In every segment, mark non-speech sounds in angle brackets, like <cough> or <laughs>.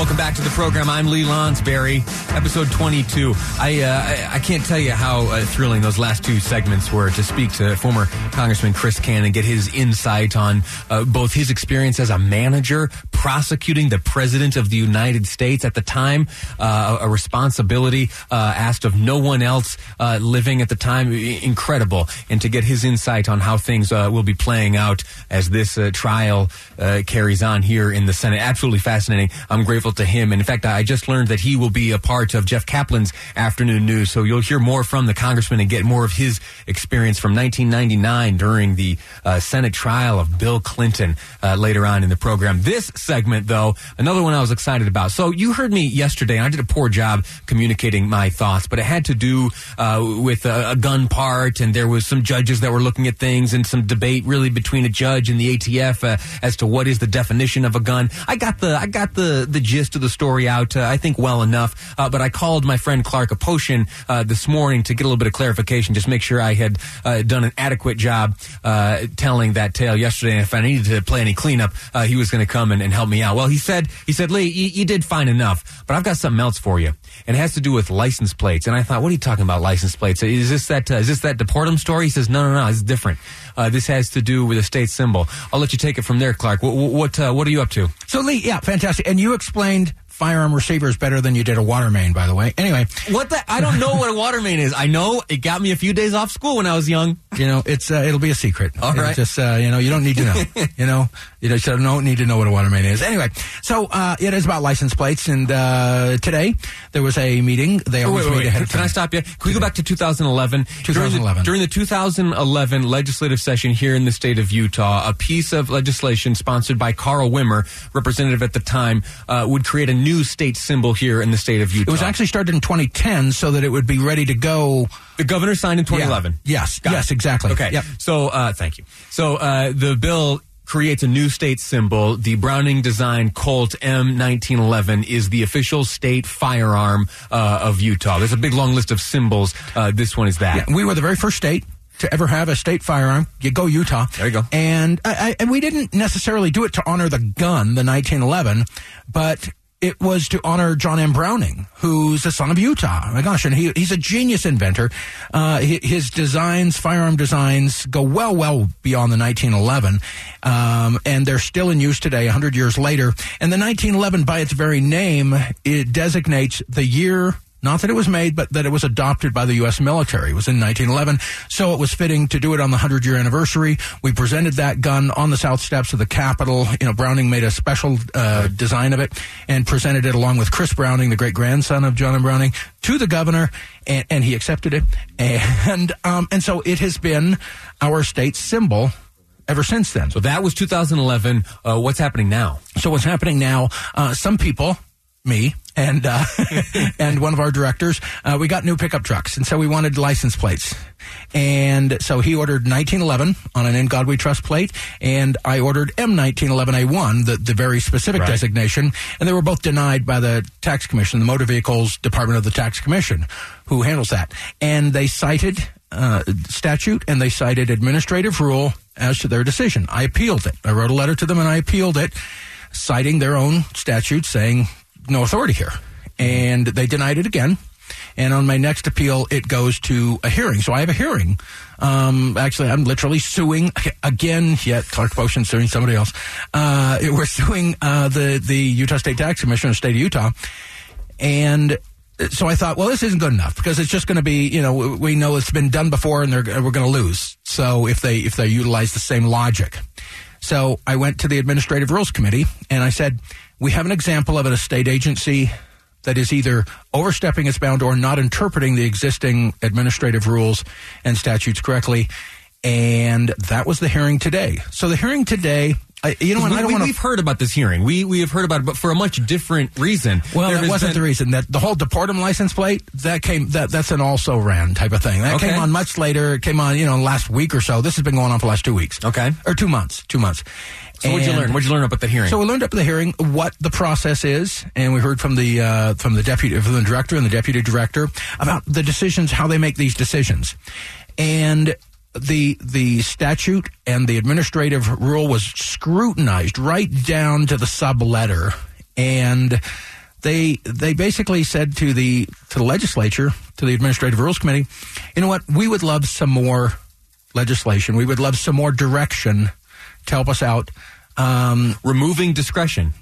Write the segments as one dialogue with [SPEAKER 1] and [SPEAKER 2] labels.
[SPEAKER 1] Welcome back to the program. I'm Lee Lonsberry, episode 22. I, uh, I, can't tell you how uh, thrilling those last two segments were to speak to former Congressman Chris Cannon, and get his insight on uh, both his experience as a manager prosecuting the president of the United States at the time, uh, a responsibility uh, asked of no one else uh, living at the time. Incredible, and to get his insight on how things will be playing out as this trial carries on here in the Senate. Absolutely fascinating. I'm grateful to him. And in fact, I just learned that he will be a part of Jeff Caplan's afternoon news. So you'll hear more from the congressman and get more of his experience from 1999 during the uh, Senate trial of Bill Clinton uh, later on in the program. This segment, though, another one I was excited about. So you heard me yesterday, I did a poor job communicating my thoughts, but it had to do uh, with a, a gun part, and there was some judges that were looking at things, and some debate really between a judge and the ATF uh, as to what is the definition of a gun. I got the I got the the gist of the story out, uh, I think, well enough. Uh, but I called my friend Clark Aposhian uh, this morning to get a little bit of clarification, just make sure I had uh, done an adequate job telling that tale yesterday. And if I needed to play any cleanup, he was going to come and, and, help me out. Well, he said, he said, Lee, you, you did fine enough, but I've got something else for you and it has to do with license plates. And I thought, what are you talking about license plates? Is this that uh, is this that deportum story? He says, no, no, no, it's different. Uh, this has to do with a state symbol. I'll let you take it from there, Clark. What what, uh, what are you up to?
[SPEAKER 2] So Lee, yeah, fantastic. And you explained firearm receivers better than you did a water main, by the way. Anyway,
[SPEAKER 1] what the? I don't know what a water main is. I know it got me a few days off school when I was young.
[SPEAKER 2] You know, it's uh, it'll be a secret.
[SPEAKER 1] All right,
[SPEAKER 2] just uh, you know, you don't need to know. <laughs> you know, you just don't need to know what a water main is. Anyway, so uh, it is about license plates, and uh, today there was a meeting. They always
[SPEAKER 1] wait, wait,
[SPEAKER 2] meet ahead
[SPEAKER 1] Can,
[SPEAKER 2] of time.
[SPEAKER 1] can I stop you? Can we go back to 2011?
[SPEAKER 2] 2011.
[SPEAKER 1] During the, during the 2011 legislative session here in the state of Utah, a piece of legislation sponsored by Carl Wimmer, representative at the time, uh, would create a new state symbol here in the state of Utah.
[SPEAKER 2] It was actually started in 2010 so that it would be ready to go.
[SPEAKER 1] The governor signed in 2011.
[SPEAKER 2] Yeah. Yes,
[SPEAKER 1] Got
[SPEAKER 2] yes,
[SPEAKER 1] it.
[SPEAKER 2] exactly.
[SPEAKER 1] Okay.
[SPEAKER 2] Yep.
[SPEAKER 1] So, uh, thank you. So, uh, the bill creates a new state symbol. The Browning design Colt M1911 is the official state firearm uh, of Utah. There's a big long list of symbols. Uh, this one is that.
[SPEAKER 2] Yeah, we were the very first state to ever have a state firearm. You go Utah.
[SPEAKER 1] There you go.
[SPEAKER 2] And I, I, and we didn't necessarily do it to honor the gun, the 1911, but it was to honor John M. Browning, who's the son of Utah. My gosh, and he, he's a genius inventor. Uh, his designs, firearm designs, go well, well beyond the 1911, um, and they're still in use today, 100 years later. And the 1911, by its very name, it designates the year not that it was made, but that it was adopted by the U.S. military. It was in 1911, so it was fitting to do it on the 100 year anniversary. We presented that gun on the south steps of the Capitol. You know, Browning made a special uh, design of it and presented it along with Chris Browning, the great grandson of John M. Browning, to the governor, and, and he accepted it. And um, and so it has been our state symbol ever since then.
[SPEAKER 1] So that was 2011. Uh, what's happening now?
[SPEAKER 2] So what's happening now? Uh, some people, me, and uh, <laughs> and one of our directors, uh, we got new pickup trucks, and so we wanted license plates. And so he ordered 1911 on an In God We Trust plate, and I ordered M1911A1, the, the very specific
[SPEAKER 1] Right.
[SPEAKER 2] designation, and they were both denied by the tax commission, the Motor Vehicles Department of the Tax Commission, who handles that. And they cited uh, statute and they cited administrative rule as to their decision. I appealed it. I wrote a letter to them and I appealed it, citing their own statute saying no authority here. And they denied it again. And on my next appeal, it goes to a hearing. So I have a hearing. Um, actually, I'm literally suing again. Yet Clark Aposhian suing somebody else. Uh, we're suing uh, the the Utah State Tax Commission, the state of Utah, and so I thought, well, this isn't good enough because it's just going to be, you know, we know it's been done before and we're going to lose. So if they if they utilize the same logic, so I went to the Administrative Rules Committee and I said, we have an example of a state agency that is either overstepping its bound or not interpreting the existing administrative rules and statutes correctly. And that was the hearing today. So the hearing today I, you know,
[SPEAKER 1] we,
[SPEAKER 2] I don't
[SPEAKER 1] we, We've heard about this hearing. We we have heard about it, but for a much different reason.
[SPEAKER 2] Well,
[SPEAKER 1] There
[SPEAKER 2] that wasn't
[SPEAKER 1] been-
[SPEAKER 2] the reason. That the whole deportum license plate that came that that's an also ran type of thing. That
[SPEAKER 1] Okay.
[SPEAKER 2] came on much later. It came on you know last week or so. This has been going on for the last two weeks.
[SPEAKER 1] Okay.
[SPEAKER 2] or two months. Two months.
[SPEAKER 1] So what'd you learn? What'd you learn about the hearing?
[SPEAKER 2] So we learned up at the hearing what the process is, and we heard from the uh, from the deputy from the director and the deputy director about the decisions, how they make these decisions, and the the statute and the administrative rule was scrutinized right down to the sub letter, and they they basically said to the to the legislature to the administrative rules committee, you know what, we would love some more legislation, we would love some more direction to help us out. Um,
[SPEAKER 1] Removing discretion.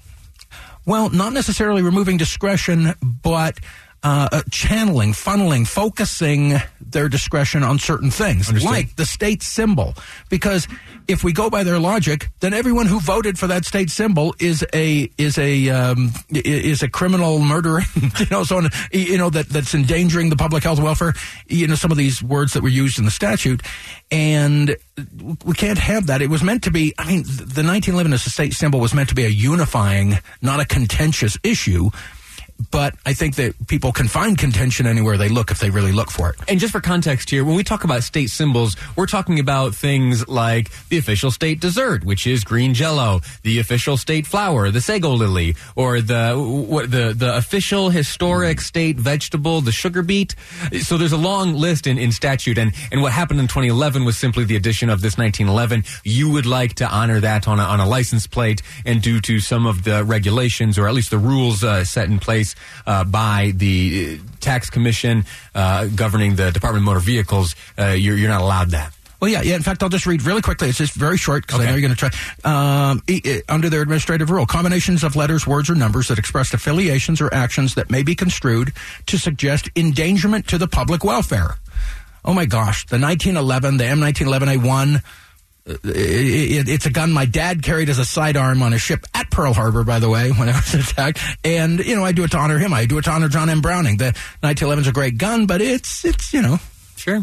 [SPEAKER 2] well, not necessarily removing discretion, but uh, uh, channeling, funneling, focusing their discretion on certain things,
[SPEAKER 1] Understood.
[SPEAKER 2] like the state symbol. Because if we go by their logic, then everyone who voted for that state symbol is a is a um, is a criminal murderer. <laughs> you know, so on, you know that that's endangering the public health welfare. You know, some of these words that were used in the statute, and we can't have that. It was meant to be. I mean, the 1911 as a state symbol was meant to be a unifying, not a contentious issue. But I think that people can find contention anywhere they look if they really look for it.
[SPEAKER 1] And just for context here, when we talk about state symbols, we're talking about things like the official state dessert, which is green jello, the official state flower, the sego lily, or the what the the official historic state vegetable, the sugar beet. So there's a long list in, in statute, and and what happened in 2011 was simply the addition of this 1911. You would like to honor that on a, on a license plate, and due to some of the regulations or at least the rules uh, set in place uh, by the uh, tax commission uh, governing the Department of Motor Vehicles, uh, you're you're not allowed that.
[SPEAKER 2] Well, yeah, yeah. In fact, I'll just read really quickly. It's just very short because I know you're going to try. Um, under their administrative rule, combinations of letters, words, or numbers that express affiliations or actions that may be construed to suggest endangerment to the public welfare. Oh my gosh, the 1911, the M1911A1. Uh, It, it, it's a gun my dad carried as a sidearm on a ship at Pearl Harbor, by the way, <laughs> when I was attacked. And you know, I do it to honor him. I do it to honor John M. Browning. The 1911 is a great gun, but it's it's you know
[SPEAKER 1] Sure.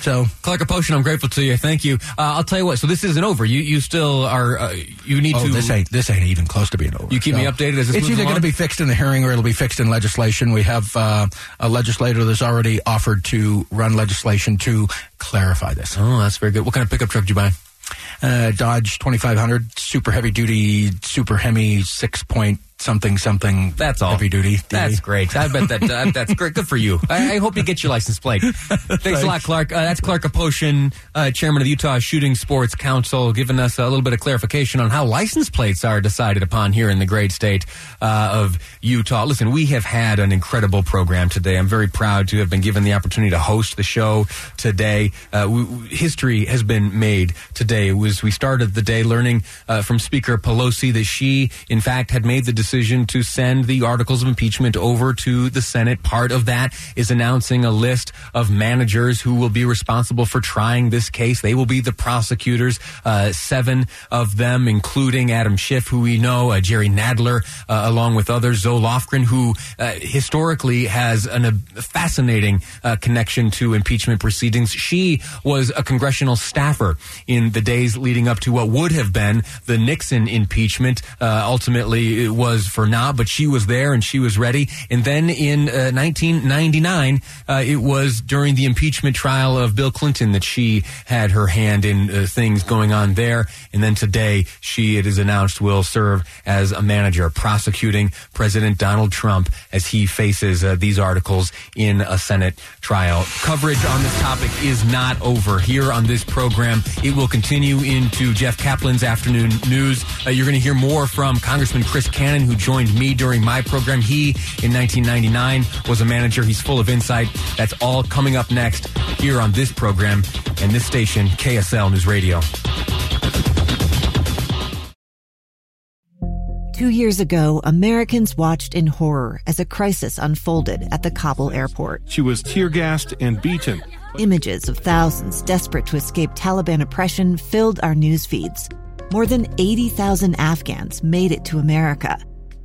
[SPEAKER 2] so.
[SPEAKER 1] Clark Aposhian, I'm grateful to you. Thank you. Uh, I'll tell you what. So this isn't over. You you still are. Uh, you need
[SPEAKER 2] Oh,
[SPEAKER 1] to.
[SPEAKER 2] this ain't this ain't even close to being over.
[SPEAKER 1] You keep me updated as this
[SPEAKER 2] it's either going to be fixed in the hearing or it'll be fixed in legislation. We have uh, a legislator that's already offered to run legislation to clarify this.
[SPEAKER 1] Oh, that's very good. What kind of pickup truck did you buy?
[SPEAKER 2] Uh, Dodge 2500, super heavy duty, super Hemi, six point something something.
[SPEAKER 1] That's all.
[SPEAKER 2] Heavy duty.
[SPEAKER 1] That's great. I bet that uh, that's great. Good for you. I, I hope you get your license plate. <laughs> Thanks, a lot, Clark. Uh, that's Clark Aposhian, uh, chairman of the Utah Shooting Sports Council, giving us a little bit of clarification on how license plates are decided upon here in the great state uh, of Utah. Listen, we have had an incredible program today. I'm very proud to have been given the opportunity to host the show today. Uh, we, we- history has been made today. It was we started the day learning uh, from Speaker Pelosi that she, in fact, had made the decision to send the articles of impeachment over to the Senate. Part of that is announcing a list of managers who will be responsible for trying this case. They will be the prosecutors, uh, seven of them, including Adam Schiff, who we know, uh, Jerry Nadler, uh, along with others, Zoe Lofgren, who uh, historically has an, a fascinating uh, connection to impeachment proceedings. She was a congressional staffer in the days leading up to what would have been the Nixon impeachment. Uh, ultimately, it was for not, but she was there and she was ready. And then in uh, 1999, uh, it was during the impeachment trial of Bill Clinton that she had her hand in uh, things going on there. And then today, she, it is announced, will serve as a manager prosecuting President Donald Trump as he faces uh, these articles in a Senate trial. Coverage on this topic is not over here on this program. It will continue into Jeff Caplan's afternoon news. Uh, you're going to hear more from Congressman Chris Cannon, who joined me during my program. He, in 1999, was a manager. He's full of insight. That's all coming up next here on this program and this station, KSL News Radio.
[SPEAKER 3] Two years ago, Americans watched in horror as a crisis unfolded at the Kabul airport.
[SPEAKER 4] She was tear gassed and beaten.
[SPEAKER 3] Images of thousands desperate to escape Taliban oppression filled our news feeds. More than 80,000 Afghans made it to America.